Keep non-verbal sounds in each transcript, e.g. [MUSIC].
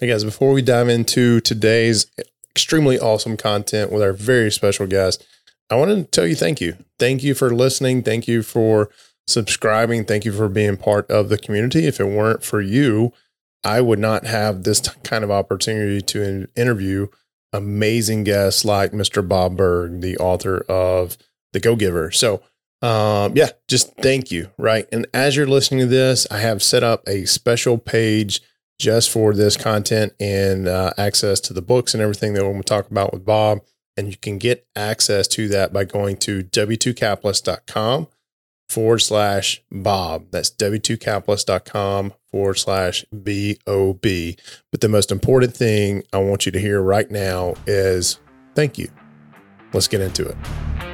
Hey guys, before we dive into today's extremely awesome content with our very special guest, I want to tell you thank you. Thank you for listening. Thank you for subscribing. Thank you for being part of the community. If it weren't for you, I would not have this kind of opportunity to interview amazing guests like Mr. Bob Burg, the author of The Go Giver. So, um, yeah, just thank you. Right. And as you're listening to this, I have set up a special page just for this content and uh, access to the books and everything that we're going to talk about with Bob. And you can get access to that by going to w2capitalist.com forward slash Bob. That's w2capitalist.com forward slash B-O-B. But the most important thing I want you to hear right now is thank you. Let's get into it.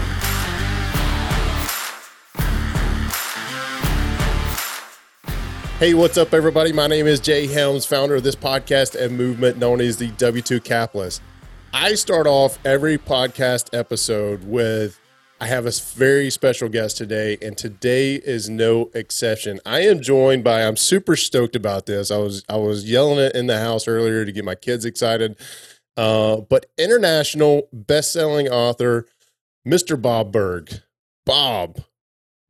Hey, what's up, everybody? My name is Jay Helms, founder of this podcast and movement known as the W2 Capitalist. I start off every podcast episode with I have a very special guest today, and today is no exception. I am joined by I'm super stoked about this. I was I was yelling it in the house earlier to get my kids excited. Uh, but international best-selling author, Mr. Bob Burg. Bob,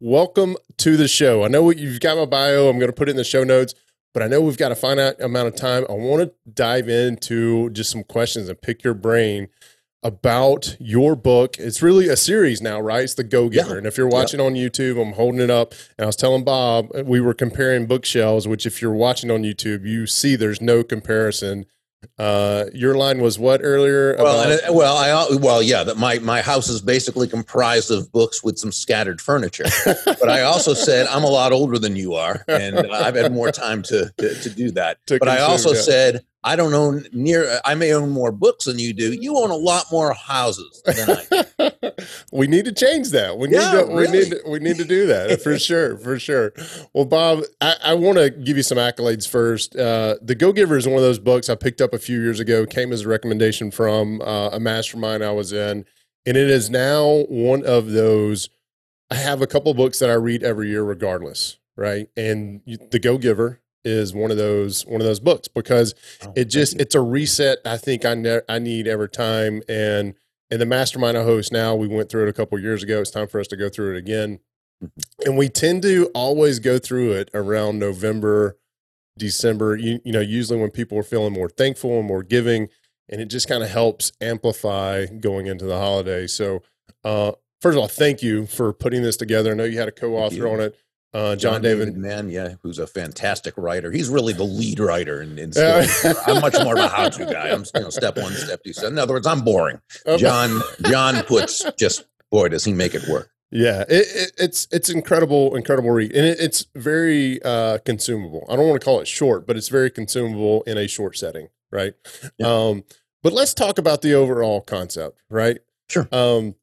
welcome to the show. I know what you've got my bio. I'm going to put it in the show notes, but I know we've got a finite amount of time. I want to dive into just some questions and pick your brain about your book. It's really a series now, right? It's the Go Giver. Yeah. And if you're watching on YouTube, I'm holding it up. And I was telling Bob, uh, we were comparing bookshelves, which if you're watching on YouTube, you see there's no comparison uh, your line was what earlier? Well, it, well, I well, yeah. That my my house is basically comprised of books with some scattered furniture. [LAUGHS] but I also said I'm a lot older than you are, and I've had more time to to, to do that. To but consume, I also yeah. said I don't own near. I may own more books than you do. You own a lot more houses than I. Do. [LAUGHS] we need to change that. We need yeah, to. Really? We need. To, we need to do that for [LAUGHS] sure. For sure. Well, Bob, I, I want to give you some accolades first. Uh, the Go Giver is one of those books I picked up a few years ago. Came as a recommendation from uh, a mastermind I was in, and it is now one of those. I have a couple books that I read every year, regardless. Right, and the Go Giver is one of those one of those books because oh, it just it's a reset I think I ne- I need every time. And and the mastermind I host now we went through it a couple years ago. It's time for us to go through it again. Mm-hmm. and we tend to always go through it around November December you, you know usually when people are feeling more thankful and more giving and it just kind of helps amplify going into the holiday. So uh first of all thank you for putting this together. I know you had a co-author on it uh, John, John David, David Mann, yeah, who's a fantastic writer. He's really the lead writer in, in [LAUGHS] I'm much more of a how-to guy. I'm you know, step one, step two. So in other words, I'm boring. John John puts just boy does he make it work. Yeah, it, it, it's it's incredible, incredible read, and it, it's very uh, consumable. I don't want to call it short, but it's very consumable in a short setting, right? Yeah. Um, but let's talk about the overall concept, right? Sure. Um,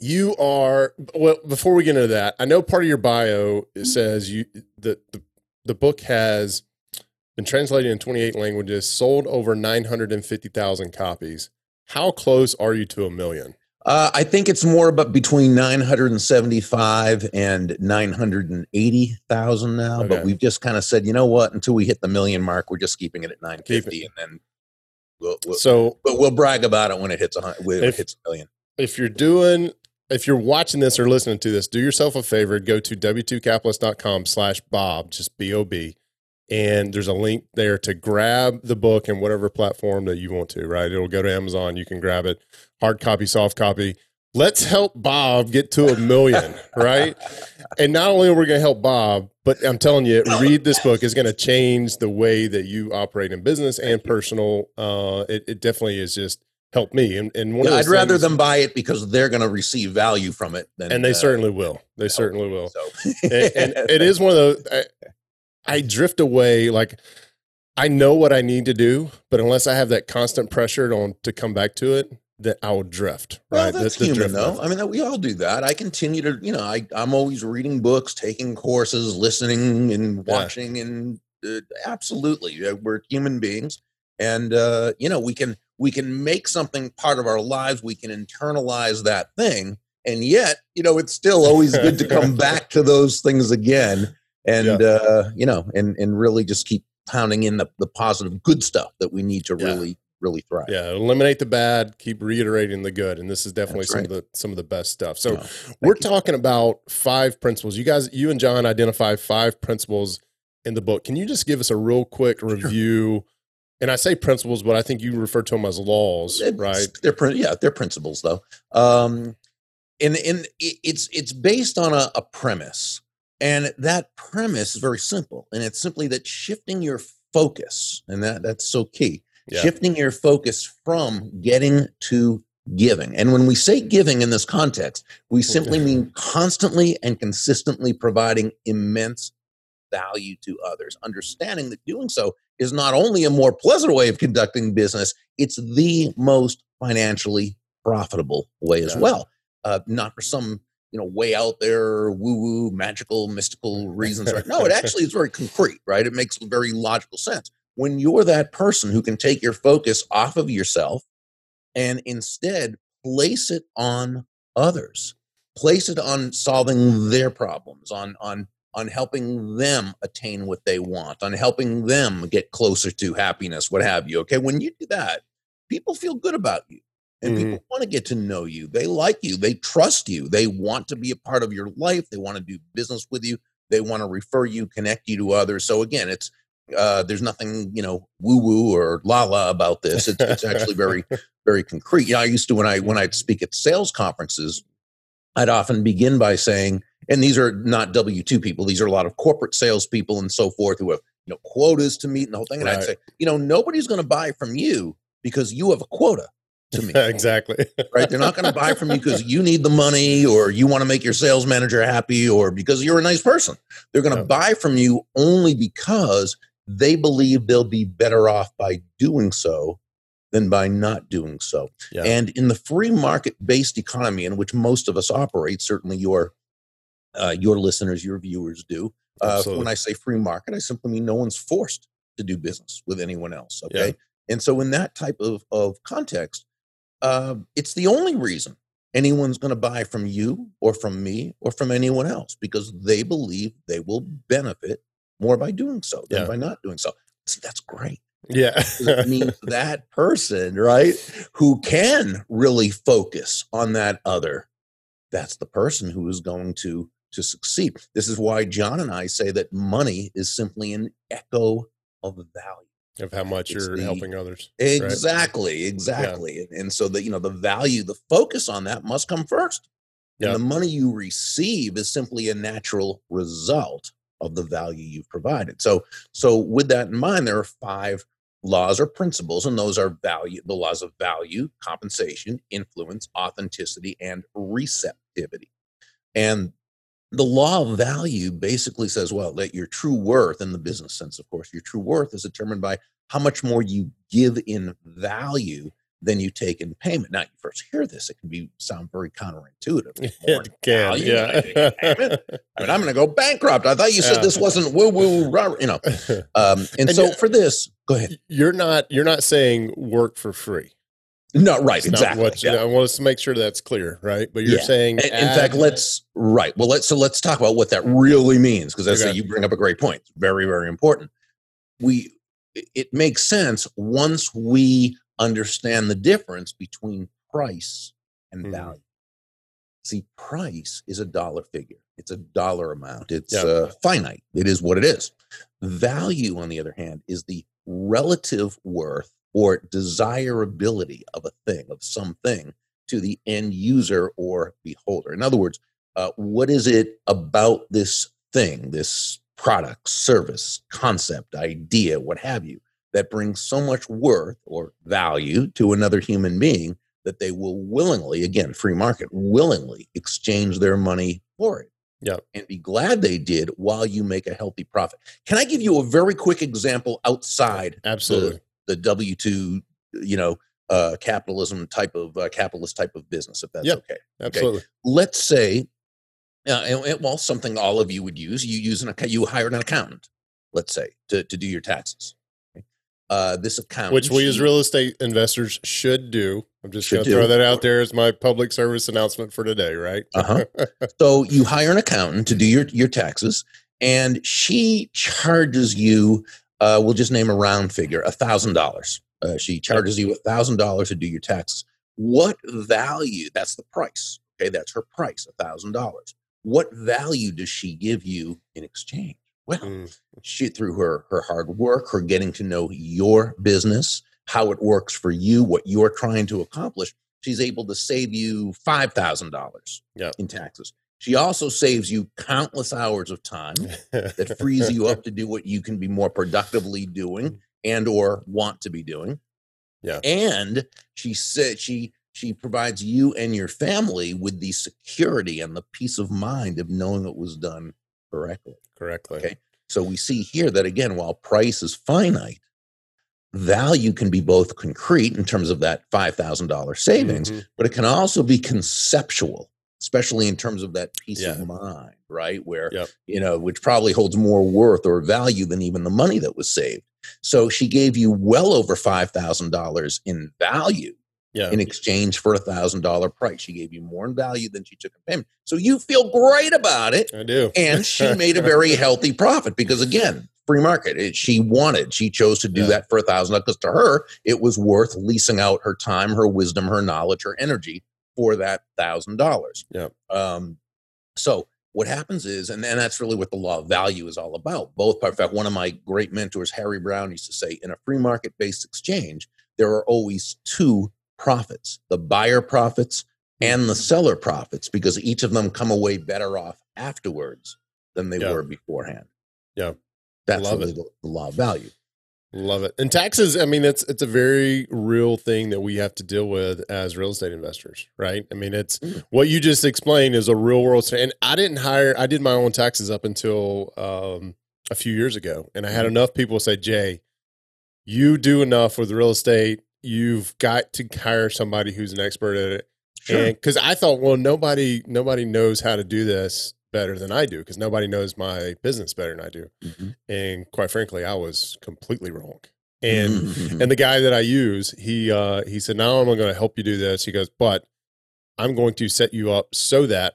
you are well before we get into that i know part of your bio it says you the, the the book has been translated in 28 languages sold over 950000 copies. How close are you to a million? Uh, I think it's more about between 975 and 980,000 now, okay. but we've just kind of said, you know what, until we hit the million mark, we're just keeping it at 950 and then we'll, we'll, so but we'll brag about it when it hits a when it hits a million. If you're doing if you're watching this or listening to this, do yourself a favor, go to w2capitalist.com slash Bob, just B-O-B. And there's a link there to grab the book and whatever platform that you want to, right? It'll go to Amazon. You can grab it, hard copy, soft copy. Let's help Bob get to a million, [LAUGHS] right? And not only are we going to help Bob, but I'm telling you, read this book is going to change the way that you operate in business and personal. Uh, it, it definitely is just help me. And, and yeah, I'd rather them buy it because they're going to receive value from it. Than, and they uh, certainly will. They certainly will. So. [LAUGHS] and, and, it is one of those. I, I drift away like I know what I need to do, but unless I have that constant pressure on to come back to it, that I will drift. Well, that's the, the human, though. I mean, we all do that. I continue to, you know, I I'm always reading books, taking courses, listening, and watching, yeah. and uh, absolutely, uh, we're human beings, and uh, you know, we can we can make something part of our lives. We can internalize that thing, and yet, you know, it's still always good to come [LAUGHS] back to those things again, and yeah. uh, you know, and and really just keep pounding in the, the positive good stuff that we need to yeah. really really thrive. Yeah, eliminate the bad, keep reiterating the good, and this is definitely That's some right. of the some of the best stuff. So we're you. talking about five principles. You guys, you and John identify five principles in the book. Can you just give us a real quick review? Sure. And I say principles, but I think you refer to them as laws, it's, right? They're yeah, they're principles though. Um, and and it's it's based on a, a premise, and that premise is very simple, and it's simply that shifting your focus, and that that's so key yeah. shifting your focus from getting to giving. And when we say giving in this context, we simply mean constantly and consistently providing immense value to others, understanding that doing so is not only a more pleasant way of conducting business, it's the most financially profitable way as well. Uh, not for some you know way out there woo woo magical mystical reasons right? No it [LAUGHS] actually is very concrete right? It makes very logical sense. When you're that person who can take your focus off of yourself and instead place it on others place it on solving their problems on on on helping them attain what they want on helping them get closer to happiness what have you okay? When you do that people feel good about you and mm-hmm. people want to get to know you. They like you. They trust you. They want to be a part of your life. They want to do business with you. They want to refer you connect you to others. So again it's uh, there's nothing you know woo woo or la la about this. It's, it's actually very [LAUGHS] very concrete. You know, I used to when I when I'd speak at sales conferences, I'd often begin by saying, and these are not W two people; these are a lot of corporate salespeople and so forth who have you know quotas to meet and the whole thing. And right. I'd say, you know, nobody's going to buy from you because you have a quota to [LAUGHS] me. exactly. right? They're not going to buy from you because you need the money or you want to make your sales manager happy or because you're a nice person. They're going to buy from you only because they believe they'll be better off by doing so than by not doing so. Yeah. And in the free market based economy in which most of us operate, certainly your uh, your listeners, your viewers do. Uh, when I say free market, I simply mean no one's forced to do business with anyone else. Okay. Yeah. And so, in that type of, of context, uh, it's the only reason anyone's going to buy from you or from me or from anyone else because they believe they will benefit more by doing so than yeah. by not doing so. See, that's great. Yeah. it means [LAUGHS] that person, right, who can really focus on that other, that's the person who is going to to succeed. This is why John and I say that money is simply an echo of value of how much it's you're the, helping others. Exactly, right? exactly. Yeah. And, and so that you know the value, the focus on that must come first. And the money you receive is simply a natural result of the value you've provided. So, so with that in mind, there are five laws or principles, and those are value, the laws of value, compensation, influence, authenticity, and receptivity. And the law of value basically says, well, that your true worth in the business sense, of course, your true worth is determined by how much more you give in value than you take in payment. Now, you first hear this, it can be sound very counterintuitive. [LAUGHS] It can, yeah. I mean, I'm going to go bankrupt. I thought you said yeah. this wasn't woo woo, you know. [LAUGHS] Um, and, and, so for this, go ahead. You're not you're not saying work for free. No, right, exactly. What, yeah. I want us to make sure that's clear, right? But you're yeah. saying, in, in fact, let's right. Well, let's so let's talk about what that really means because as okay. you bring up a great point. It's very, very important. We it makes sense once we understand the difference between price and mm-hmm. value. See, price is a dollar figure. It's a dollar amount. It's yeah. uh, finite. It is what it is. Value, on the other hand, is the relative worth or desirability of a thing, of something, to the end user or beholder. In other words, uh, what is it about this thing, this product, service, concept, idea, what have you, that brings so much worth or value to another human being that they will willingly, again, free market, willingly exchange their money for it. Yeah. And be glad they did while you make a healthy profit. Can I give you a very quick example outside absolutely the, W 2, you know, uh, capitalism type of uh, capitalist type of business, if that's Yep. okay? absolutely Okay. Let's say, uh, and, and, well, something all of you would use. You use an account. You hired an accountant, let's say, to to do your taxes. Uh, this account, which we as real estate investors should do i'm just going to throw that out there as my public service announcement for today right Uh-huh. So you hire an accountant to do your your taxes, and she charges you. Uh, we'll just name a round figure, a thousand dollars. Uh, She charges you a thousand dollars to do your taxes. What value? That's the price. Okay, that's her price, a thousand dollars. What value does she give you in exchange? Well, Mm, she through her her hard work, her getting to know your business, how it works for you, what you're trying to accomplish. She's able to save you five thousand dollars Yeah. in taxes. She also saves you countless hours of time that frees you up [LAUGHS] to do what you can be more productively doing and or want to be doing. Yeah. And she said she she provides you and your family with the security and the peace of mind of knowing it was done correctly. correctly Okay. So we see here that again, while price is finite, value can be both concrete in terms of that $5,000 savings, Mhm. but it can also be conceptual, especially in terms of that peace Yeah. of mind, right? Where, Yep. you know, which probably holds more worth or value than even the money that was saved. So she gave you well over $5,000 in value yeah in exchange for a $1,000 price. She gave you more in value than she took in payment. So you feel great about it i do and she made a very healthy profit because again free market it, she wanted she chose to do Yeah. that for a thousand because to her it was worth leasing out her time her wisdom her knowledge her energy for that thousand dollars Yeah. um so what happens is and, and that's really what the law of value is all about both in fact one of my great mentors harry browne used to say in a free market based exchange there are always two profits the buyer profits and the seller profits because each of them come away better off afterwards than they Yeah. were beforehand. Yeah. That's really the, the law of value. Love it. And taxes, I mean, it's it's a very real thing that we have to deal with as real estate investors, right? I mean, it's Mm. what you just explained is a real world. And I didn't hire, I did my own taxes up until um, a few years ago, and I had Mhm. enough people say, Jay, you do enough with real estate. You've got to hire somebody who's an expert at it. And because I thought, well, nobody nobody knows how to do this better than I do because nobody knows my business better than I do. Mhm. And quite frankly, I was completely wrong. And and [LAUGHS] the guy that I use, he uh, he said, "Now I'm going to help you do this." He goes, "But I'm going to set you up so that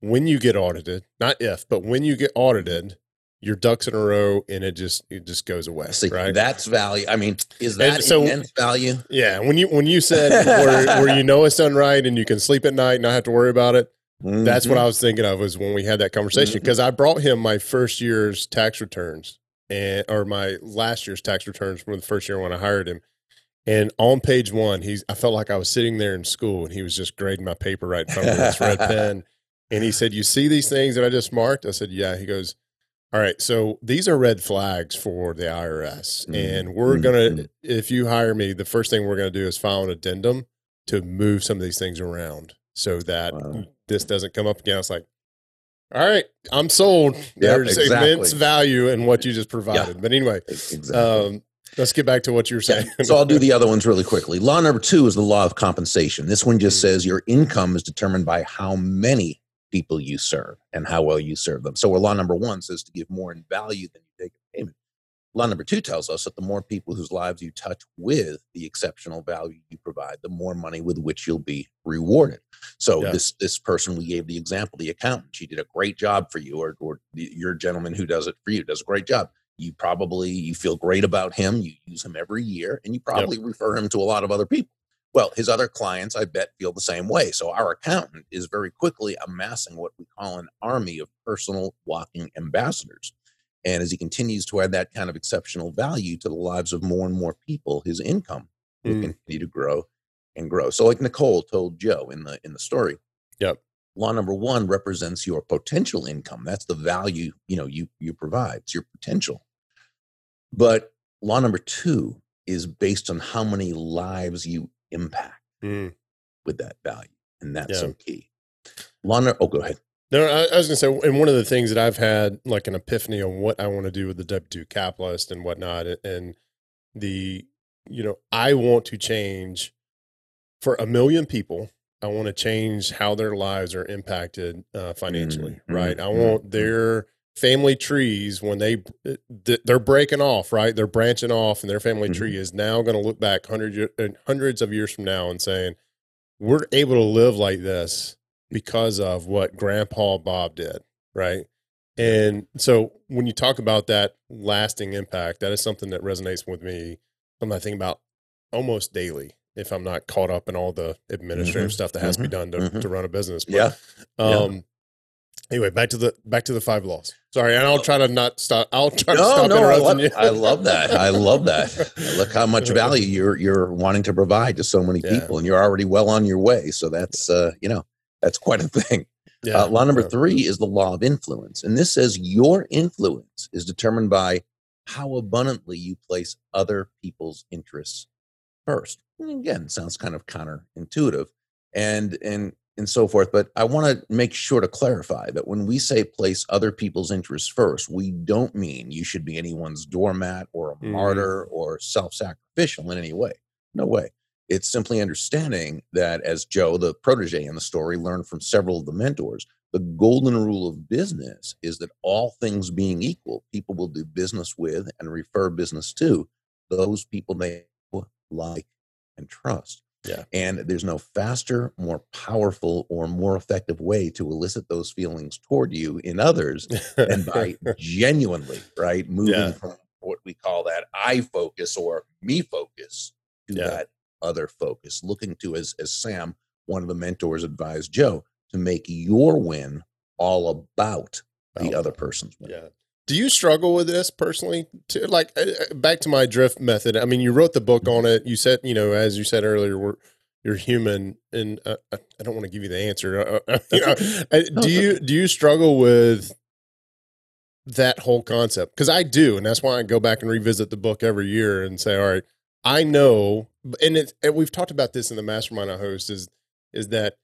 when you get audited, not if, but when you get audited, your ducks in a row, and it just it just goes away, See, right?" that's value. I mean, is that so- immense value? yeah. When you when you said [LAUGHS] where, where you know it's done right and you can sleep at night and not have to worry about it, that's what Mhm. I was thinking of was when we had that conversation because I brought him my first year's tax returns and or my last year's tax returns from the first year when I hired him. And on page one, he's I felt like I was sitting there in school and he was just grading my paper right in front of this red [LAUGHS] pen. And he said, You see these things that I just marked? I said, Yeah. He goes, All right, so these are red flags for the IRS. Mhm. And we're gonna if you hire me, the first thing we're gonna do is file an addendum to move some of these things around so that Wow. This doesn't come up again. I was like, all right, I'm sold. [LAUGHS] There's exactly. immense value in what you just provided. But anyway, exactly. um, let's get back to what you were Yeah. saying. so I'll do the [LAUGHS] other ones really quickly. Law number two is the law of compensation. This one just Mm. says your income is determined by how many people you serve and how well you serve them. So where law number one says to give more in value than you take in payment. Law number two tells us that the more people whose lives you touch with the exceptional value you provide, the more money with which you'll be rewarded. So Yeah. this this person we gave the example, the accountant, she did a great job for you, or or the, your gentleman who does it for you does a great job. You probably you feel great about him you use him every year and you probably refer him to a lot of other people. Well his other clients i bet feel the same way. So our accountant is very quickly amassing what we call an army of personal walking ambassadors and as he continues to add that kind of exceptional value to the lives of more and more people his income will Mm. continue to grow and grow so like nicole told joe in the in the story Yep. law number one represents your potential income that's the value you know you you provide it's your potential but law number two is based on how many lives you impact Mm. with that value. And that's Yeah. so key. Law number, oh, go ahead. No, I, I was gonna say, and one of the things that I've had like an epiphany on what I want to do with the W two capitalist and whatnot, and the, you know, I want to change for a million people. I want to change how their lives are impacted uh, financially, Mhm, right? I mhm, want mhm. their family trees when they they're breaking off, right? They're branching off, and their family Mhm. tree is now going to look back hundreds hundreds of years from now and saying, "We're able to live like this because of what Grandpa Bob did," right? And so when you talk about that lasting impact, that is something that resonates with me. Something I think about almost daily if I'm not caught up in all the administrative Mhm, stuff that has to be mhm, done to, mhm. to run a business. But, Yeah. yeah. Um. Anyway, back to the back to the five laws. Sorry, and I'll try to not stop. I'll try to stop no, I interrupting love, you. I love that. I love that. Look how much [LAUGHS] value you're you're wanting to provide to so many Yeah. people, and you're already well on your way. So that's uh, you know that's quite a thing. Yeah. Uh, law number three is the law of influence, and this says your influence is determined by how abundantly you place other people's interests first. And again, sounds kind of counterintuitive, and and and so forth. But I want to make sure to clarify that when we say place other people's interests first, we don't mean you should be anyone's doormat or a Mhm. martyr or self-sacrificial in any way. No way. It's simply understanding that, as Joe, the protege in the story, learned from several of the mentors, the golden rule of business is that all things being equal, people will do business with and refer business to those people they like and trust. Yeah. And there's no faster, more powerful, or more effective way to elicit those feelings toward you in others than by [LAUGHS] genuinely, right? Moving Yeah. from what we call that I focus or me focus to Yeah. that other focus, looking to, as, as Sam, one of the mentors, advised Joe, to make your win all about the other person's win. Yeah. Do you struggle with this personally? To like uh, uh, back to my drift method. I mean, you wrote the book on it. You said, you know, as you said earlier, we're you're human, and uh, I don't want to give you the answer. Uh, uh, [LAUGHS] you know, [LAUGHS] do you do you struggle with that whole concept? Because I do, and that's why I go back and revisit the book every year and say, all right, I know, and it, and we've talked about this in the mastermind I host is is that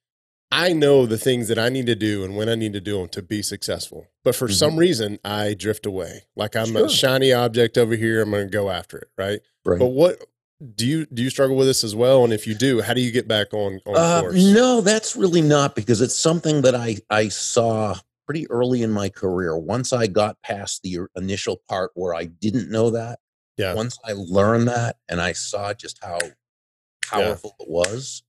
I know the things that I need to do and when I need to do them to be successful. But for some reason, I drift away. Like I'm Sure. a shiny object over here. I'm going to go after it. Right. Right. But what do you do? You struggle with this as well? And if you do, how do you get back on on Uh, course? no, that's really not because it's something that I I saw pretty early in my career. Once I got past the initial part where I didn't know that, Yeah. once I learned that and I saw just how powerful it was,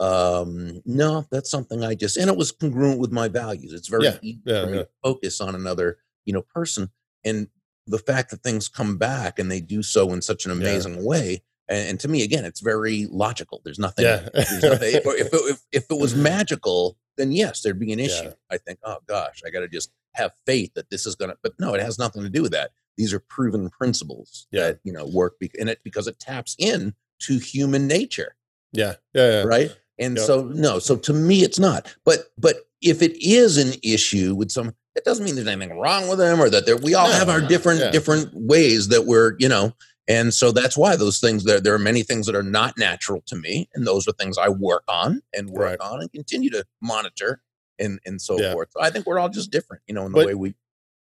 um, no, that's something I just and it was congruent with my values. It's very Yeah, easy yeah, for me to focus on another, you know, person and the fact that things come back and they do so in such an amazing way. And, and to me, again, it's very logical. There's nothing Yeah. [LAUGHS] there's nothing- if, if, it, if, if it was magical, then yes, there'd be an issue. Yeah. I think, oh gosh, I got to just have faith that this is going to, but no, it has nothing to do with that. These are proven principles Yeah. that, you know, work be- in it because it taps in to human nature. yeah. Yeah. Yeah. Right. And so, no, so to me, it's not. But, but if it is an issue with some, it doesn't mean there's anything wrong with them or that they're, we all No, have our different, yeah. different ways that we're, you know, and so that's why those things there, there are many things that are not natural to me. And those are things I work on and work Right. on and continue to monitor and, and so forth. So I think we're all just different, you know, in the But- way we,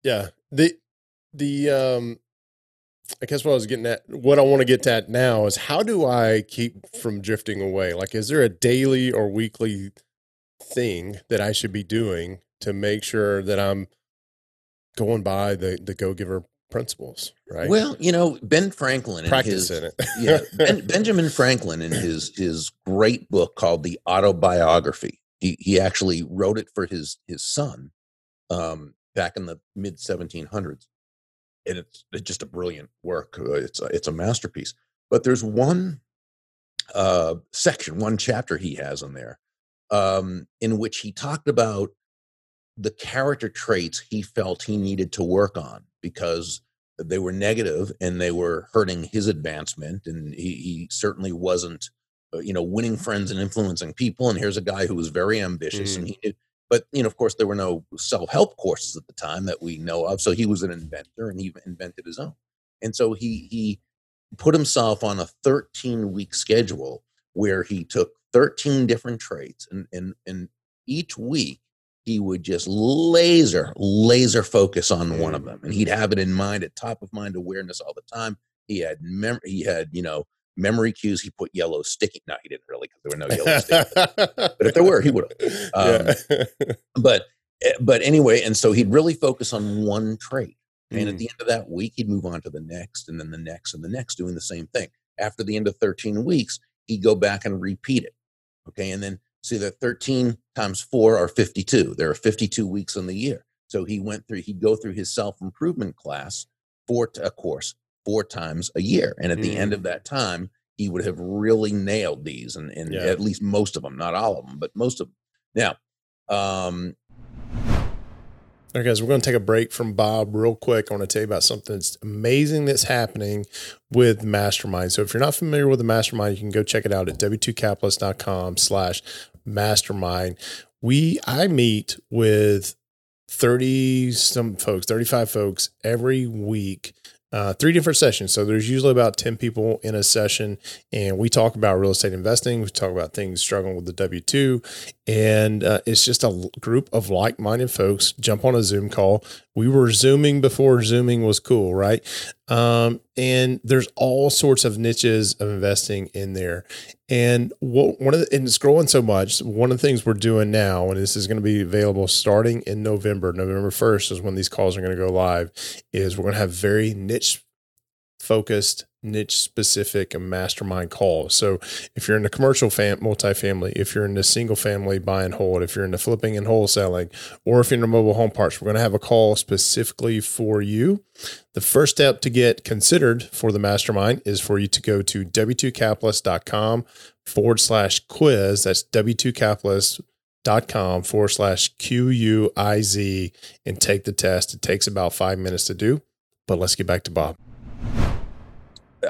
Yeah. The the um I guess what I was getting at what I want to get at now is how do I keep from drifting away? Like is there a daily or weekly thing that I should be doing to make sure that I'm going by the the go giver principles, right? well, you know, Ben Franklin in practice his, it. yeah, ben, [LAUGHS] Benjamin Franklin in his his great book called The Autobiography. He he actually wrote it for his his son um, back in the mid 1700s, and it's, it's just a brilliant work. Uh, It's a, it's a masterpiece. But there's one uh, section, one chapter he has in there, um, in which he talked about the character traits he felt he needed to work on because they were negative and they were hurting his advancement and he, he certainly wasn't uh, you know winning friends and influencing people and here's a guy who was very ambitious and he but you know of course there were no self-help courses at the time that we know of so he was an inventor and he invented his own and so he he put himself on a 13 week schedule where he took 13 different traits and, and, and each week he would just laser, laser focus on one of mm. them. And he'd have it in mind at top of mind awareness all the time. He had mem- he had, you know, memory cues. He put yellow sticky. [LAUGHS] No, he didn't really because there were no yellow sticky. but if there were, he would have. [LAUGHS] Um, yeah. but eh, but anyway, and so he'd really focus on one trait. And mm. at the end of that week, he'd move on to the next, and then the next, and the next, doing the same thing. After the end of 13 weeks, he'd go back and repeat it. Okay. And then see that 13 times four are 52. There are 52 weeks in the year. So he went through, he'd go through his self improvement class, four, a course, four times a year. And at mm. the end of mm. that time, he would have really nailed these and, and yeah. at least most of them, not all of them, but most of them. Now, um, all right, guys, we're going to take a break from Bob real quick. I want to tell you about something that's amazing that's happening with Mastermind. So if you're not familiar with the Mastermind, you can go check it out at w2capitalist.com slash mastermind. We, I meet with 30 some folks, 35 folks every week uh, three different sessions. So there's usually about 10 people in a session, and we talk about real estate investing. We talk about things struggling with the W 2. And uh, it's just a group of like minded folks jump on a Zoom call. We were Zooming before Zooming was cool, right? Um, and there's all sorts of niches of investing in there. And what, one of the, and it's growing so much. One of the things we're doing now, and this is going to be available starting in November, November 1st is when these calls are going to go live, is we're going to have very niche focused niche specific mastermind calls. So if you're in the commercial fam- multifamily, if you're in the single family buy and hold, if you're in the flipping and wholesaling, or if you're in the mobile home parts, we're going to have a call specifically for you. The first step to get considered for the mastermind is for you to go to w2capitalist.com forward slash quiz. That's w2capitalist.com forward slash Q U I Z and take the test. It takes about five minutes to do, but let's get back to Bob.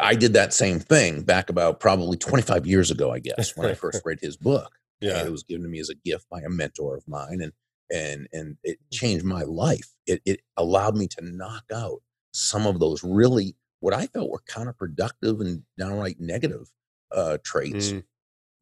I did that same thing back about probably 25 years ago, I guess, when I [LAUGHS] first read his book. Yeah. And it was given to me as a gift by a mentor of mine and and and it changed my life. It it allowed me to knock out some of those really what I felt were counterproductive and downright negative uh, traits mm.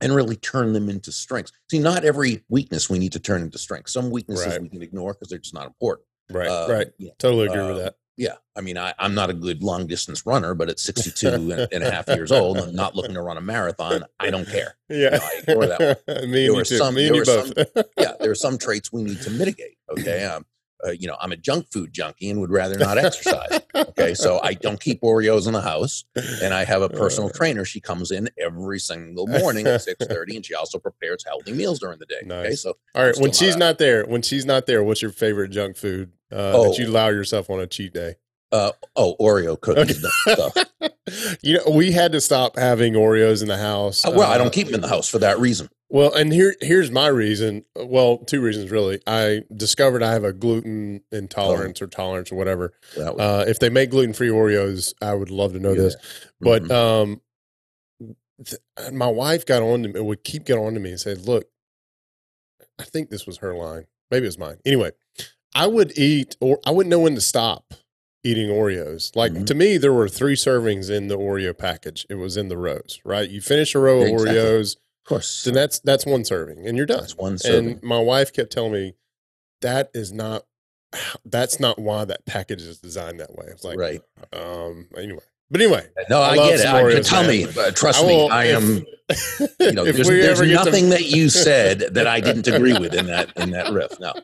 and really turn them into strengths. See, not every weakness we need to turn into strength. Some weaknesses right. we can ignore because they're just not important. Right. Uh, right. Yeah. Totally agree with that. Yeah. I mean, I, am not a good long distance runner, but at [LAUGHS] 62 and, and, a half years old, I'm not looking to run a marathon. I don't care. Yeah. You know, I ignore that [LAUGHS] there you some, Me and you. Some, [LAUGHS] yeah. There are some traits we need to mitigate. Okay. [CLEARS THROAT] Um, uh, you know, I'm a junk food junkie and would rather not exercise. okay, so I don't keep Oreos in the house, and I have a personal uh. trainer. She comes in every single morning at six thirty, and she also prepares healthy meals during the day. Nice. Okay, so all right, when she's not there, when she's not there, what's your favorite junk food uh, oh. that you allow yourself on a cheat day? Uh, oh, Oreo cookies. [LAUGHS] you know, we had to stop having Oreos in the house. Uh, well, I don't uh, keep them in the house for that reason. Well, and here here's my reason. Well, two reasons really. I discovered I have a gluten intolerance oh. or tolerance or whatever. Uh, if they make gluten free Oreos, I would love to know yeah. this. But mm-hmm. um, th- my wife got on to me, would keep getting on to me and said, "Look, I think this was her line. Maybe it was mine. Anyway, I would eat, or I wouldn't know when to stop eating Oreos. Like mm-hmm. to me, there were three servings in the Oreo package. It was in the rows, right? You finish a row of exactly. Oreos of course. Then that's that's one serving, and you're done. That's one serving. And my wife kept telling me that is not [SIGHS] that's not why that package is designed that way. It's like right. Um. Anyway. But anyway, no, I, I get it. I, tell me, uh, trust I will, me, I am. you know, [LAUGHS] there's, there's nothing to... that you [LAUGHS] said that I didn't agree with in that in that riff. No,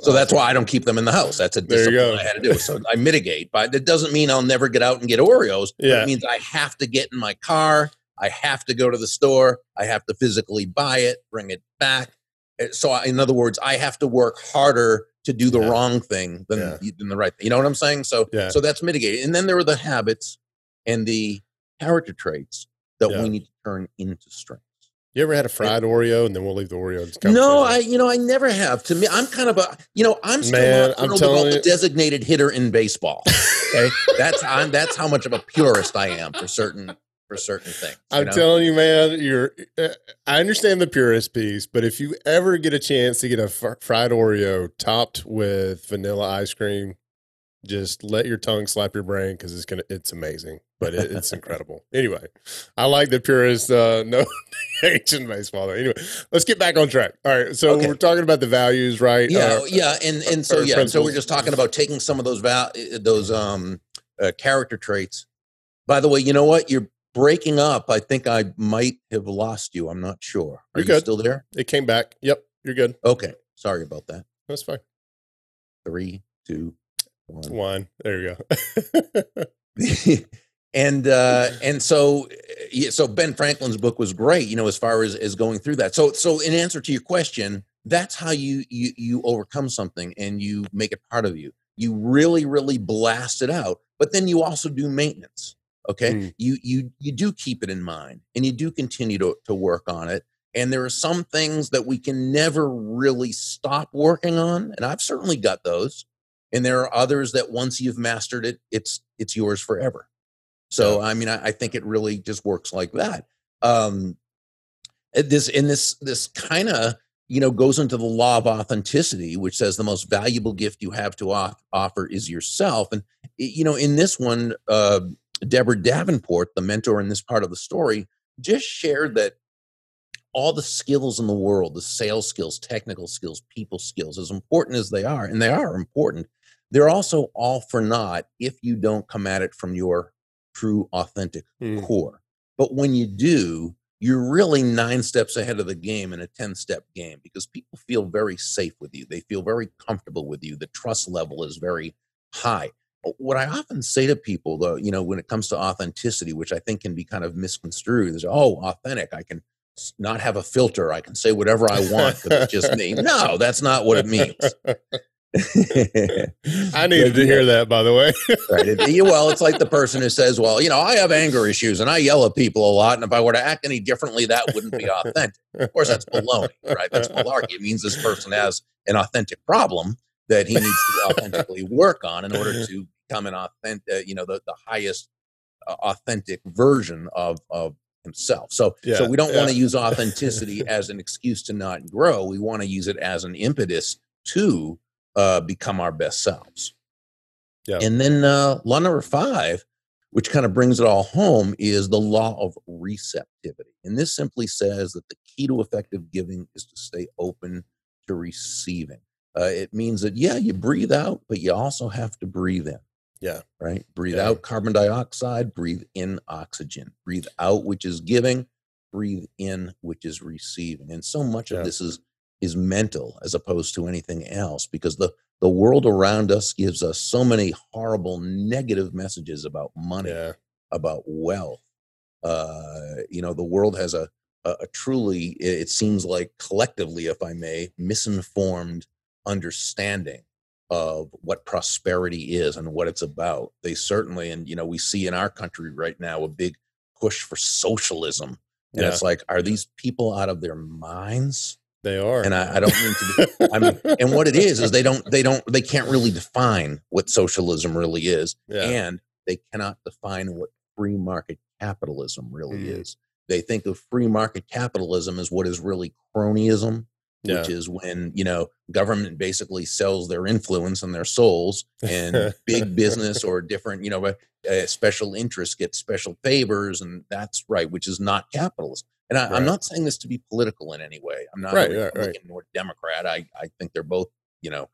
so that's why I don't keep them in the house. That's a discipline I had to do. So I mitigate, but it doesn't mean I'll never get out and get Oreos. Yeah. It means I have to get in my car I have to go to the store. I have to physically buy it, bring it back. Eh, so, I, in other words, I have to work harder to do the yeah. wrong thing than, yeah. than the right thing. You know what I'm saying? So, yeah. so that's mitigated. And then there are the habits and the character traits that we need to turn into strengths. You ever had a fried Oreo, and then we'll leave the Oreo? No, I you know I never have. To me, I'm kind of a you know I'm still Man, I'm telling about you. the designated hitter in baseball. Okay, [LAUGHS] that's I'm that's how much of a purist I am for certain for certain things. I'm know? telling you, man, you're. Uh, I understand the purist piece, but if you ever get a chance to get a fried Oreo topped with vanilla ice cream, just let your tongue slap your brain because it's gonna it's amazing but it, it's [LAUGHS] incredible. Anyway i like the purist uh no ancient baseball anyway let's get back on track. All right so okay. we're talking about the values right? Yeah uh, yeah and and so yeah so we're just talking about taking some of those val those um uh, character traits. By the way you know what? You're breaking up. I think i might have lost you. I'm not sure. Are you're you still there? It came back. Yep you're good. Okay sorry about that. That's fine. Three two one. One. There you go. [LAUGHS] and uh and so yeah, so ben franklin's book was great you know as far as as going through that so so in answer to your question that's how you you you overcome something and you make it part of you you really really blast it out but then you also do maintenance okay mm. you you you do keep it in mind and you do continue to to work on it and there are some things that we can never really stop working on and i've certainly got those and there are others that once you've mastered it it's it's yours forever. So i mean i, I think it really just works like that. Um eh, this in this this kind of you know goes into the law of authenticity which says the most valuable gift you have to off- offer is yourself. And you know in this one uh deborah davenport the mentor in this part of the story just shared that all the skills in the world the sales skills technical skills people skills as important as they are and they are important they're also all for naught if you don't come at it from your true, authentic mm. core. But when you do, you're really nine steps ahead of the game in a 10 step game because people feel very safe with you. They feel very comfortable with you. The trust level is very high. What I often say to people, though, you know, when it comes to authenticity, which I think can be kind of misconstrued, is oh, authentic. I can not have a filter. I can say whatever I want because it's just me. No, that's not what it means. [LAUGHS] [LAUGHS] I needed to hear that, by the way. [LAUGHS] right. Well, it's like the person who says, "Well, you know, I have anger issues and I yell at people a lot, and if I were to act any differently, that wouldn't be authentic." Of course, that's baloney, right? That's malarkey. It means this person has an authentic problem that he needs to authentically work on in order to become an authentic, uh, you know, the, the highest uh, authentic version of of himself. So, yeah, so we don't yeah. want to use [LAUGHS] authenticity as an excuse to not grow. We want to use it as an impetus to uh, become our best selves. Yeah. And then uh, law number five, which kind of brings it all home, is the law of receptivity. And this simply says that the key to effective giving is to stay open to receiving. Uh, it means that, yeah, you breathe out, but you also have to breathe in. Yeah. Right? Breathe yeah. out carbon dioxide, breathe in oxygen. Breathe out, which is giving, breathe in, which is receiving. And so much yeah. of this is is mental as opposed to anything else because the the world around us gives us so many horrible negative messages about money yeah. about wealth uh, you know the world has a, a, a truly it seems like collectively if i may misinformed understanding of what prosperity is and what it's about they certainly and you know we see in our country right now a big push for socialism and yeah. it's like are these people out of their minds they are, and I, I don't mean to. Be, [LAUGHS] I mean, and what it is is they don't, they don't, they can't really define what socialism really is, yeah. and they cannot define what free market capitalism really mm. is. They think of free market capitalism as what is really cronyism, yeah. which is when you know government basically sells their influence and their souls, and big [LAUGHS] business or different, you know, uh, special interests get special favors, and that's right, which is not capitalism. And I, am not saying this to be political in any way. I'm not right, a Republican right, nor Democrat. I, I think they're both, you know,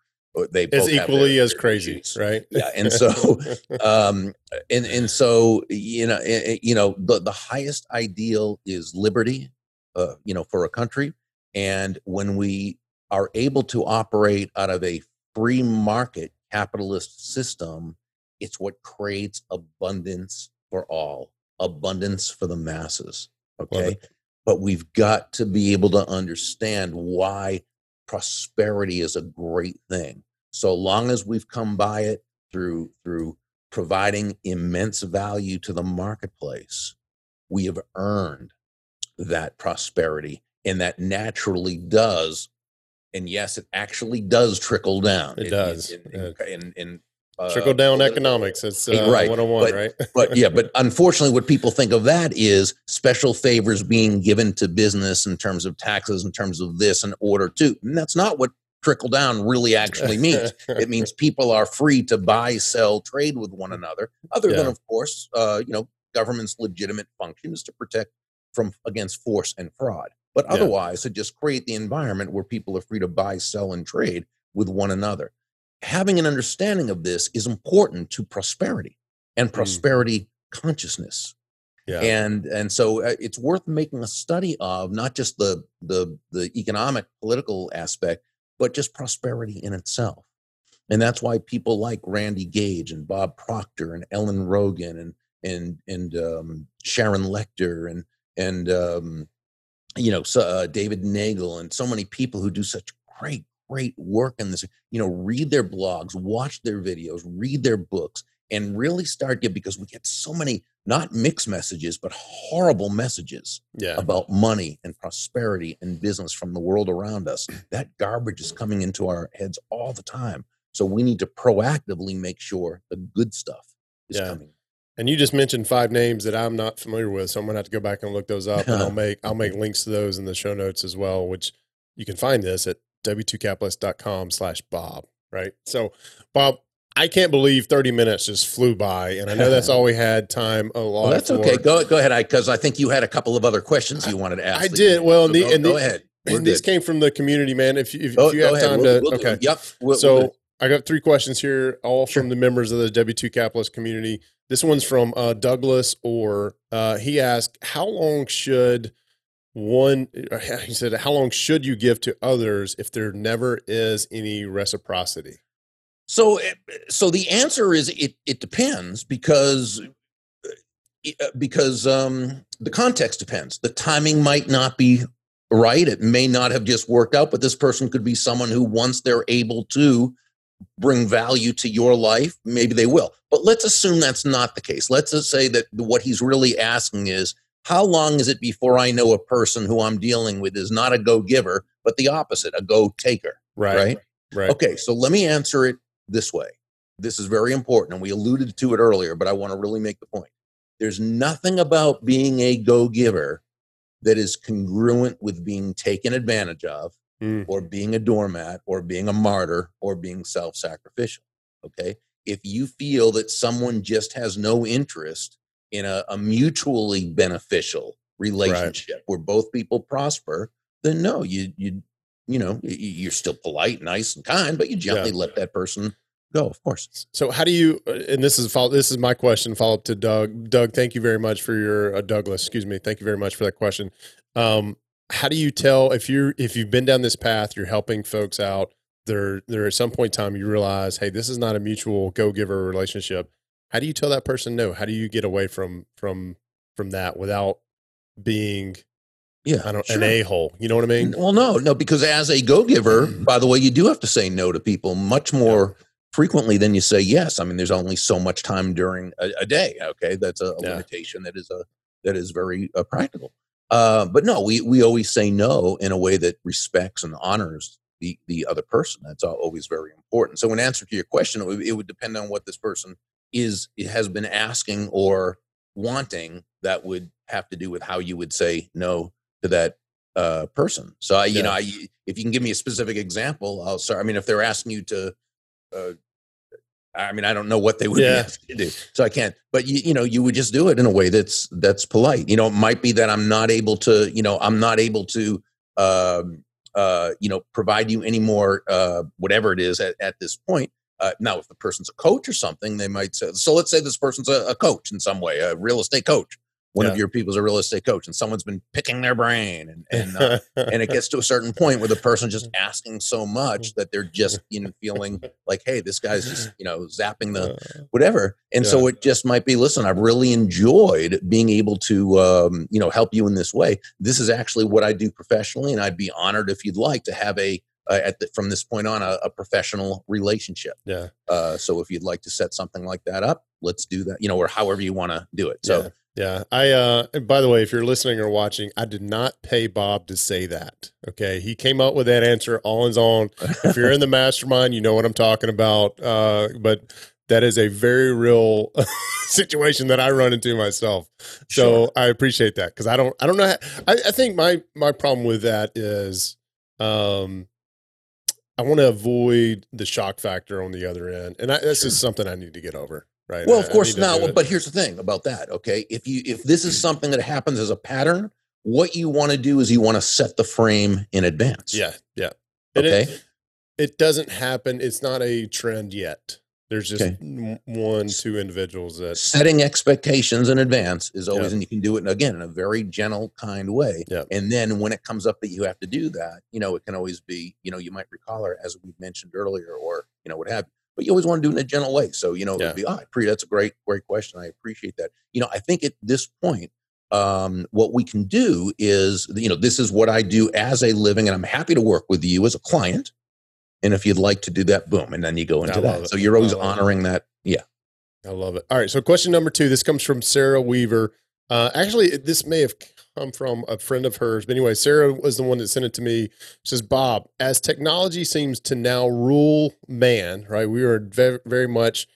they both as equally their, as their crazy, issues. right? Yeah, and so, [LAUGHS] um, and and so you know, eh, eh, you know, the the highest ideal is liberty, uh, you know, for a country, and when we are able to operate out of a free market capitalist system, it's what creates abundance for all, abundance for the masses. Okay but we've got to be able to understand why prosperity is a great thing. So long as we've come by it through through providing immense value to the marketplace we have earned that prosperity and that naturally does and yes it actually does trickle down it in, does. in, in, in, in trickle down economics. It's uh, right. 101, but, right? but yeah, but [LAUGHS] unfortunately, what people think of that is special favors being given to business in terms of taxes, in terms of this, in order to. And that's not what trickle down really actually means. it means [LAUGHS] people are free to buy, sell, trade with one another. Other yeah. than, of course, uh, you know, government's legitimate function is to protect from against force and fraud. But yeah. otherwise, to just create the environment where people are free to buy, sell, and trade with one another. Having an understanding of this is important to prosperity and mm. prosperity mm. consciousness. Yeah. And and so uh, it's worth making a study of not just the the the economic political aspect, but just prosperity in itself. And that's why people like Randy Gage and Bob Proctor and Ellen Rogin and and and um, Sharon Lechter and and um, you know so, uh, David Nagel and so many people who do such great great work in this. You know, read their blogs, watch their videos, read their books, and really start get because we get so many not mixed messages but horrible messages yeah. about money and prosperity and business from the world around us [CLEARS THROAT] that garbage is coming into our heads all the time so we need to proactively make sure the good stuff is yeah. coming and you just mentioned five names that I'm not familiar with, so I'm gonna have to go back and look those up, and I'll [LAUGHS] make I'll make links to those in the show notes as well. Which you can find this at w2capitalist.com/bob. Right. So, Bob, I can't believe 30 minutes just flew by, and I know that's [LAUGHS] all we had time a lot. Well, that's for. okay. Go go ahead, because I, I, think you had a couple of other questions you wanted to ask. I did. Well, so the, go, and go the, ahead. We're and good. these came from the community, man. If, if, if you have ahead. time we'll, to, we'll okay. Yep. We'll, so I got three questions here, all sure. from the members of the W2 Capitalist community. This one's from uh, Douglas, or uh, he asked, "How long should one?" [LAUGHS] He said, "How long should you give to others if there never is any reciprocity?" So, eh, so the answer is it. It depends because eh, uh, because um, the context depends. The timing might not be right. It may not have just worked out, but this person could be someone who, once they're able to bring value to your life, maybe they will. But let's assume that's not the case. Let's just say that what he's really asking is, how long is it before I know a person who I'm dealing with is not a go giver, but the opposite, a go taker? Right. Right. Right. Okay. So let me answer it this way. This is very important, and we alluded to it earlier, but I want to really make the point. There's nothing about being a go giver that is congruent with being taken advantage of, mm. or being a doormat, or being a martyr, or being self sacrificial. Okay. If you feel that someone just has no interest in a, a mutually beneficial relationship right. where both people prosper, then no, you, you, you know, you're still polite, nice, and kind, but you gently yeah. let that person go, of course. So, how do you? Uh, and this is follow, this is my question. Follow up to Doug. Doug, thank you very much for your uh, Douglas. Excuse me. Thank you very much for that question. Um, how do you tell if you're if you've been down this path, you're helping folks out. There, there at some point in time you realize, hey, this is not a mutual go giver relationship. How do you tell that person no? How do you get away from from from that without being yeah, I don't sure. an a hole. You know what I mean? Well, no, no, because as a go giver, [CLEARS THROAT] by the way, you do have to say no to people much more yeah. frequently than you say yes. I mean, there's only so much time during a, a day. Okay, that's a, a yeah. limitation that is a that is very uh, practical. Uh, but no, we we always say no in a way that respects and honors the the other person. That's always very important. So, in answer to your question, it would, it would depend on what this person is has been asking or wanting. That would have to do with how you would say no to that uh, person. So I, you yeah. know, I, if you can give me a specific example, I'll start. I mean, if they're asking you to, uh, I mean, I don't know what they would yeah. be asking you to do, so I can't. But you, you know, you would just do it in a way that's that's polite. You know, it might be that I'm not able to, you know, I'm not able to, um, uh, you know, provide you any more, uh, whatever it is at, at this point. Uh, now, if the person's a coach or something, they might say. So let's say this person's a, a coach in some way, a real estate coach one yeah. of your people's a real estate coach and someone's been picking their brain and [LAUGHS] and, uh, and it gets to a certain point where the person's just [LAUGHS] asking so much that they're just you know feeling like hey this guy's just you know zapping the whatever and yeah. so it just might be listen i've really enjoyed being able to um, you know help you in this way this is actually what i do professionally and i'd be honored if you'd like to have a uh, at the, from this point on a, a professional relationship. Yeah. Uh, so if you'd like to set something like that up, let's do that. You know, or however you want to do it. So yeah. Yeah. I uh by the way, if you're listening or watching, I did not pay Bob to say that. Okay. He came up with that answer all his own. if you're in the mastermind, you know what I'm talking about. Uh but that is a very real [LAUGHS] situation that I run into myself. So sure. I appreciate that because I don't I don't know how, I, I think my my problem with that is um I want to avoid the shock factor on the other end, and I, that's sure. just something I need to get over. Right. Well, of course, not. but here's the thing about that. Okay, if you if this is something that happens as a pattern, what you want to do is you want to set the frame in advance. Yeah, yeah. okay. It, it doesn't happen. It's not a trend yet. There's just okay. one, two individuals that setting expectations in advance is always, yeah. and you can do it again in a very gentle, kind way. Yeah. And then when it comes up that you have to do that, you know, it can always be, you know, you might recall her as we mentioned earlier, or you know, what have you. But you always want to do it in a gentle way. So you know, yeah. be, oh, pre, that's a great, great question. I appreciate that. You know, I think at this point, um, what we can do is, you know, this is what I do as a living, and I'm happy to work with you as a client and if you'd like to do that, boom, and then you go into that. It. So you're always honoring it. that. Yeah. I love it. All right. So question number two. This comes from Sarah Weaver. Uh, actually, this may have come from a friend of hers, but anyway, Sarah was the one that sent it to me. She says, "Bob, as technology seems to now rule man, right? We are very, very much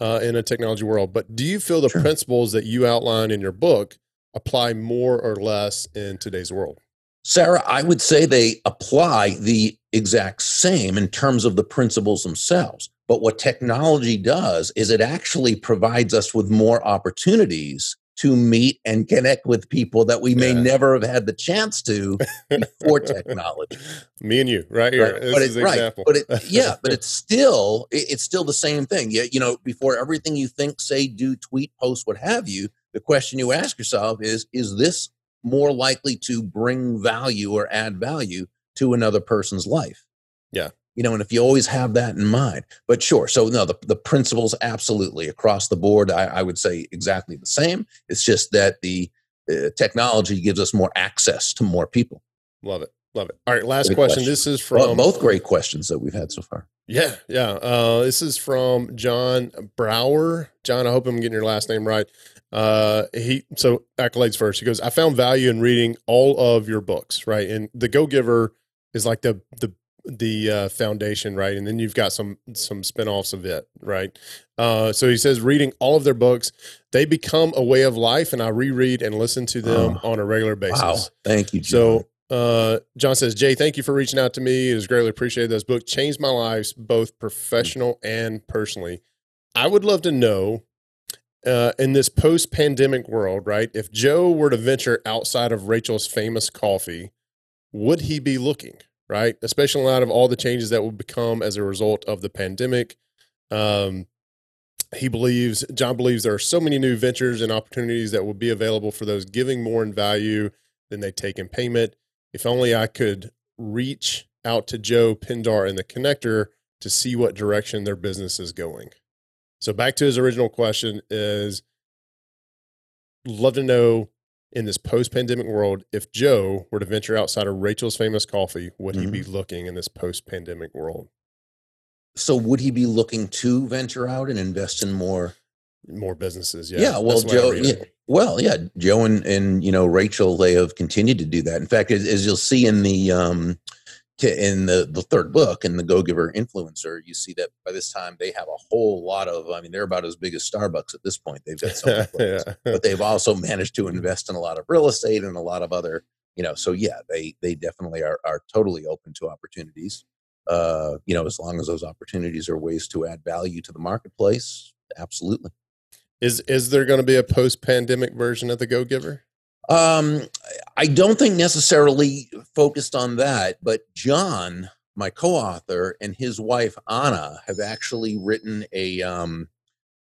uh, in a technology world. But do you feel the sure. principles that you outline in your book apply more or less in today's world?" Sarah, I would say they apply the exact same in terms of the principles themselves. But what technology does is it actually provides us with more opportunities to meet and connect with people that we may yeah. never have had the chance to before technology. [LAUGHS] Me and you, right here. Right. But, it, right. but it, yeah, [LAUGHS] but it's still it, it's still the same thing. You, you know, before everything you think, say, do, tweet, post, what have you, the question you ask yourself is: Is this more likely to bring value or add value to another person's life. Yeah. You know, and if you always have that in mind, but sure. So, no, the, the principles absolutely across the board, I, I would say exactly the same. It's just that the uh, technology gives us more access to more people. Love it. Love it. All right. Last question. question. This is from well, both great questions that we've had so far. Yeah. Yeah. Uh, this is from John Brower. John, I hope I'm getting your last name right. Uh, he so accolades first. He goes, I found value in reading all of your books, right? And the Go Giver is like the the the uh, foundation, right? And then you've got some some spinoffs of it, right? Uh, so he says, reading all of their books, they become a way of life, and I reread and listen to them oh, on a regular basis. Wow, thank you. John. So uh, John says, Jay, thank you for reaching out to me. It is greatly appreciated. Those books changed my lives, both professional and personally. I would love to know uh, in this post pandemic world, right? If Joe were to venture outside of Rachel's famous coffee, would he be looking, right? Especially in light of all the changes that will become as a result of the pandemic. Um, he believes, John believes there are so many new ventures and opportunities that will be available for those giving more in value than they take in payment. If only I could reach out to Joe Pindar and the connector to see what direction their business is going. So back to his original question is love to know in this post-pandemic world if Joe were to venture outside of Rachel's famous coffee, would mm-hmm. he be mm-hmm. looking in this post-pandemic world? So would he be looking to venture out and invest in more more businesses? Yeah. Yeah, well Joe yeah, well, yeah, Joe and and you know Rachel they have continued to do that. In fact, as, as you'll see in the um in the, the third book in the go giver influencer you see that by this time they have a whole lot of i mean they're about as big as starbucks at this point they've got so many [LAUGHS] yeah. but they've also managed to invest in a lot of real estate and a lot of other you know so yeah they they definitely are, are totally open to opportunities uh you know as long as those opportunities are ways to add value to the marketplace absolutely is is there going to be a post pandemic version of the go giver um, I don't think necessarily focused on that, but John, my co-author, and his wife Anna have actually written a um,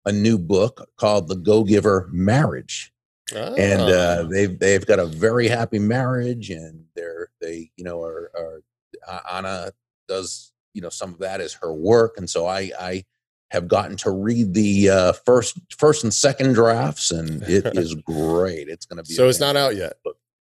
a new book called "The Go Giver Marriage," oh. and uh, ah. they've they've got a very happy marriage, and they're they you know are, are uh, Anna does you know some of that is her work, and so I I have gotten to read the uh, first first and second drafts, and [LAUGHS] it is great. It's going to be so. It's not out yet.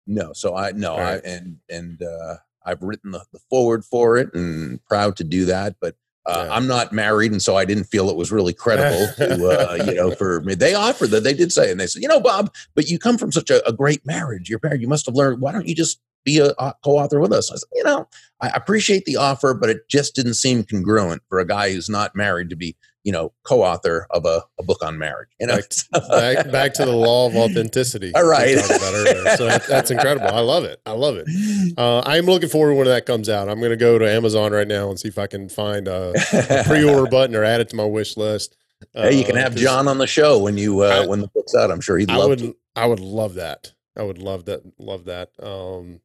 No, so I no, right. I and and uh, I've written the, the forward for it, and proud to do that. But uh, yeah. I'm not married, and so I didn't feel it was really credible to, uh, you know, for me. They offered that they did say, and they said, you know, Bob, but you come from such a, a great marriage. You're married. You must have learned. Why don't you just be a, a co-author with us? I said, you know, I appreciate the offer, but it just didn't seem congruent for a guy who's not married to be you know, co-author of a, a book on marriage. You know, back, back, back, to the law of authenticity. [LAUGHS] All right. So that's incredible. I love it. I love it. Uh, I'm looking forward when that comes out. I'm going to go to Amazon right now and see if I can find a, a [LAUGHS] pre-order button or add it to my wish list. Uh, hey, you can uh, have John on the show when you uh, I, when the book's out. I'm sure he'd love. I would. To. I would love that. I would love that. Love that. Um,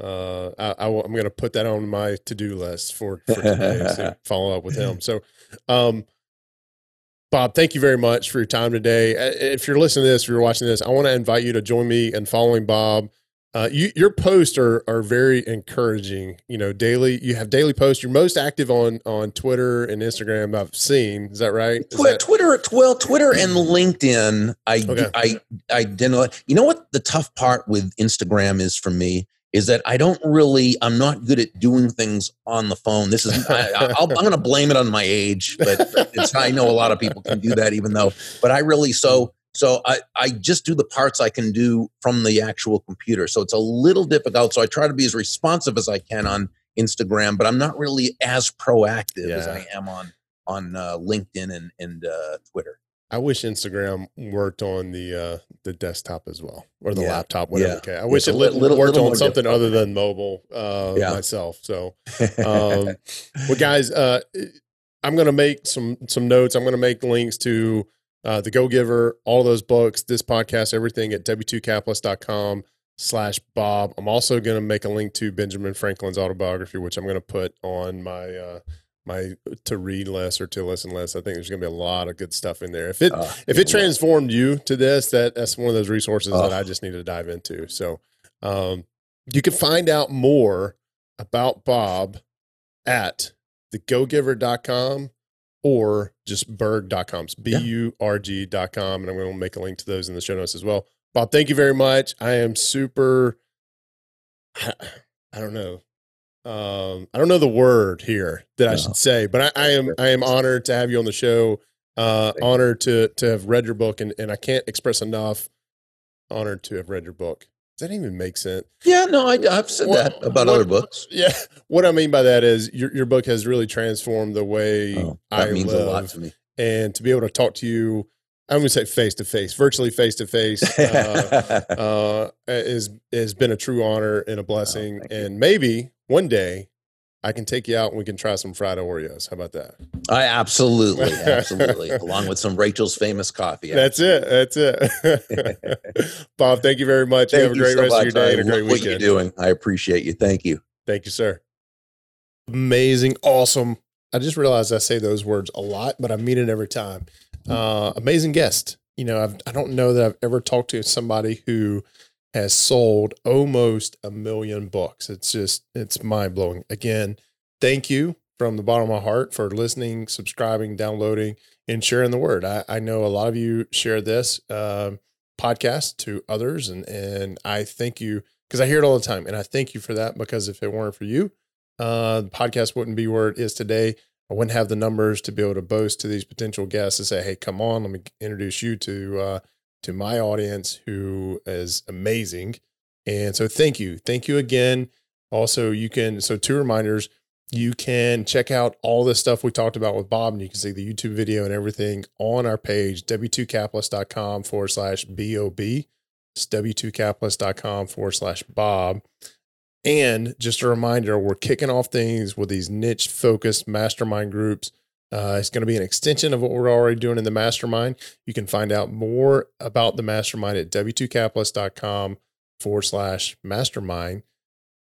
uh, I, I am going to put that on my to do list for, for today. so [LAUGHS] follow up with him. So, um, Bob, thank you very much for your time today. If you're listening to this, if you're watching this, I want to invite you to join me in following Bob. Uh, you, your posts are are very encouraging. You know, daily. You have daily posts. You're most active on on Twitter and Instagram. I've seen. Is that right? Is Twitter, that- Twitter, well, Twitter and [CLEARS THROAT] LinkedIn. I okay. I I didn't. You know what the tough part with Instagram is for me is that I don't really, I'm not good at doing things on the phone. This is, I, am going to blame it on my age, but it's, I know a lot of people can do that even though, but I really, so, so I, I just do the parts I can do from the actual computer. So it's a little difficult. So I try to be as responsive as I can on Instagram, but I'm not really as proactive yeah. as I am on, on uh, LinkedIn and, and uh, Twitter. I wish Instagram worked on the uh, the desktop as well or the yeah. laptop, whatever. Yeah. Okay. I wish it little, little, worked little on something difficult. other than mobile uh, yeah. myself. So, [LAUGHS] um, well, guys, uh, I'm going to make some some notes. I'm going to make links to uh, the Go Giver, all those books, this podcast, everything at w2capitalist.com slash Bob. I'm also going to make a link to Benjamin Franklin's autobiography, which I'm going to put on my uh, my to read less or to listen less. I think there's going to be a lot of good stuff in there. If it uh, if it transformed you to this, that that's one of those resources uh, that I just need to dive into. So um, you can find out more about Bob at thegogiver.com or just burg.com. It's B U R G.com. And I'm going to make a link to those in the show notes as well. Bob, thank you very much. I am super, [SIGHS] I don't know, um, I don't know the word here that no. I should say, but I, I, am I am honored to have you on the show. Uh, honored to to have read your book, and, and I can't express enough honored to have read your book. Does that even make sense? Yeah, no, I, have said what, that about what, other books. Yeah, what I mean by that is your your book has really transformed the way oh, I means live, a lot to me. And to be able to talk to you, I'm going to say face to face, virtually face to face, is has been a true honor and a oh, blessing. Oh, and maybe one day I can take you out and we can try some fried Oreos. How about that? I absolutely, [LAUGHS] absolutely, along with some Rachel's famous coffee. That's it. That's it. [LAUGHS] Bob, thank you very much. Thank you have a great so rest much. of your day I and a great weekend. What you're doing, I appreciate you. Thank you. Thank you, sir. Amazing, awesome. I just realized I say those words a lot, but I mean it every time. Uh, amazing guest. You know, I've, I don't know that I've ever talked to somebody who has sold almost a million books. It's just, it's mind blowing. Again, thank you from the bottom of my heart for listening, subscribing, downloading, and sharing the word. I, I know a lot of you share this um, podcast to others, and, and I thank you because I hear it all the time. And I thank you for that because if it weren't for you, uh, the podcast wouldn't be where it is today. I wouldn't have the numbers to be able to boast to these potential guests and say, "Hey, come on, let me introduce you to uh, to my audience who is amazing. And so thank you. Thank you again. Also, you can, so two reminders, you can check out all the stuff we talked about with Bob, and you can see the YouTube video and everything on our page, w2capitalist.com forward slash BOB. It's w2capitalist.com forward slash Bob. And just a reminder, we're kicking off things with these niche focused mastermind groups uh, it's going to be an extension of what we're already doing in the mastermind. You can find out more about the mastermind at w2capitalist.com forward slash mastermind.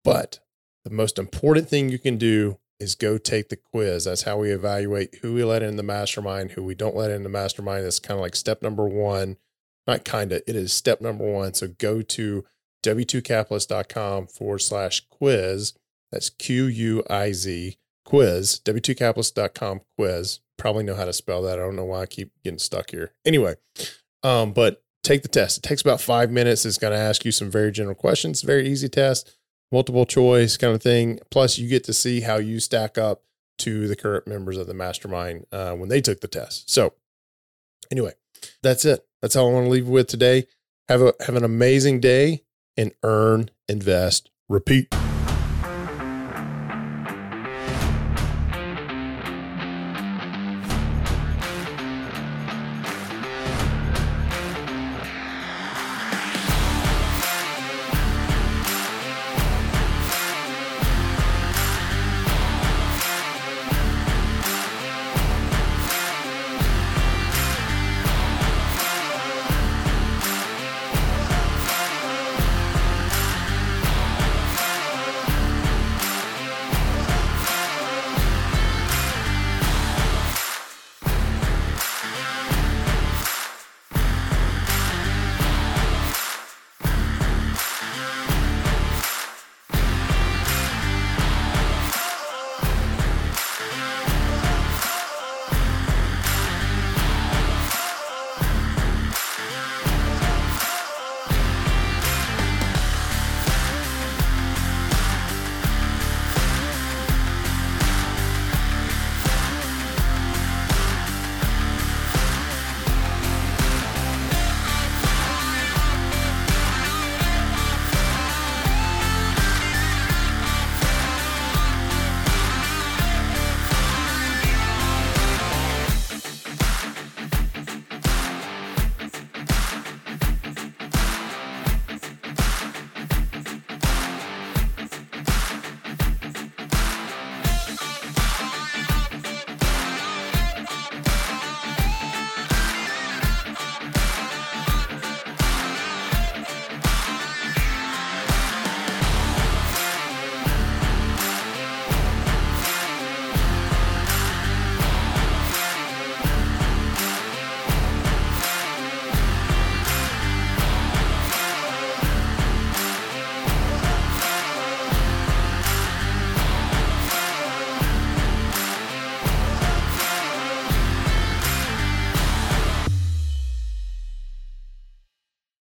But the most important thing you can do is go take the quiz. That's how we evaluate who we let in the mastermind, who we don't let in the mastermind. That's kind of like step number one. Not kind of, it is step number one. So go to w2capitalist.com forward slash quiz. That's Q U I Z quiz, w2capitalist.com quiz. Probably know how to spell that. I don't know why I keep getting stuck here. Anyway, um, but take the test. It takes about five minutes. It's going to ask you some very general questions. Very easy test, multiple choice kind of thing. Plus, you get to see how you stack up to the current members of the mastermind uh, when they took the test. So, anyway, that's it. That's all I want to leave you with today. Have a have an amazing day and earn, invest, repeat.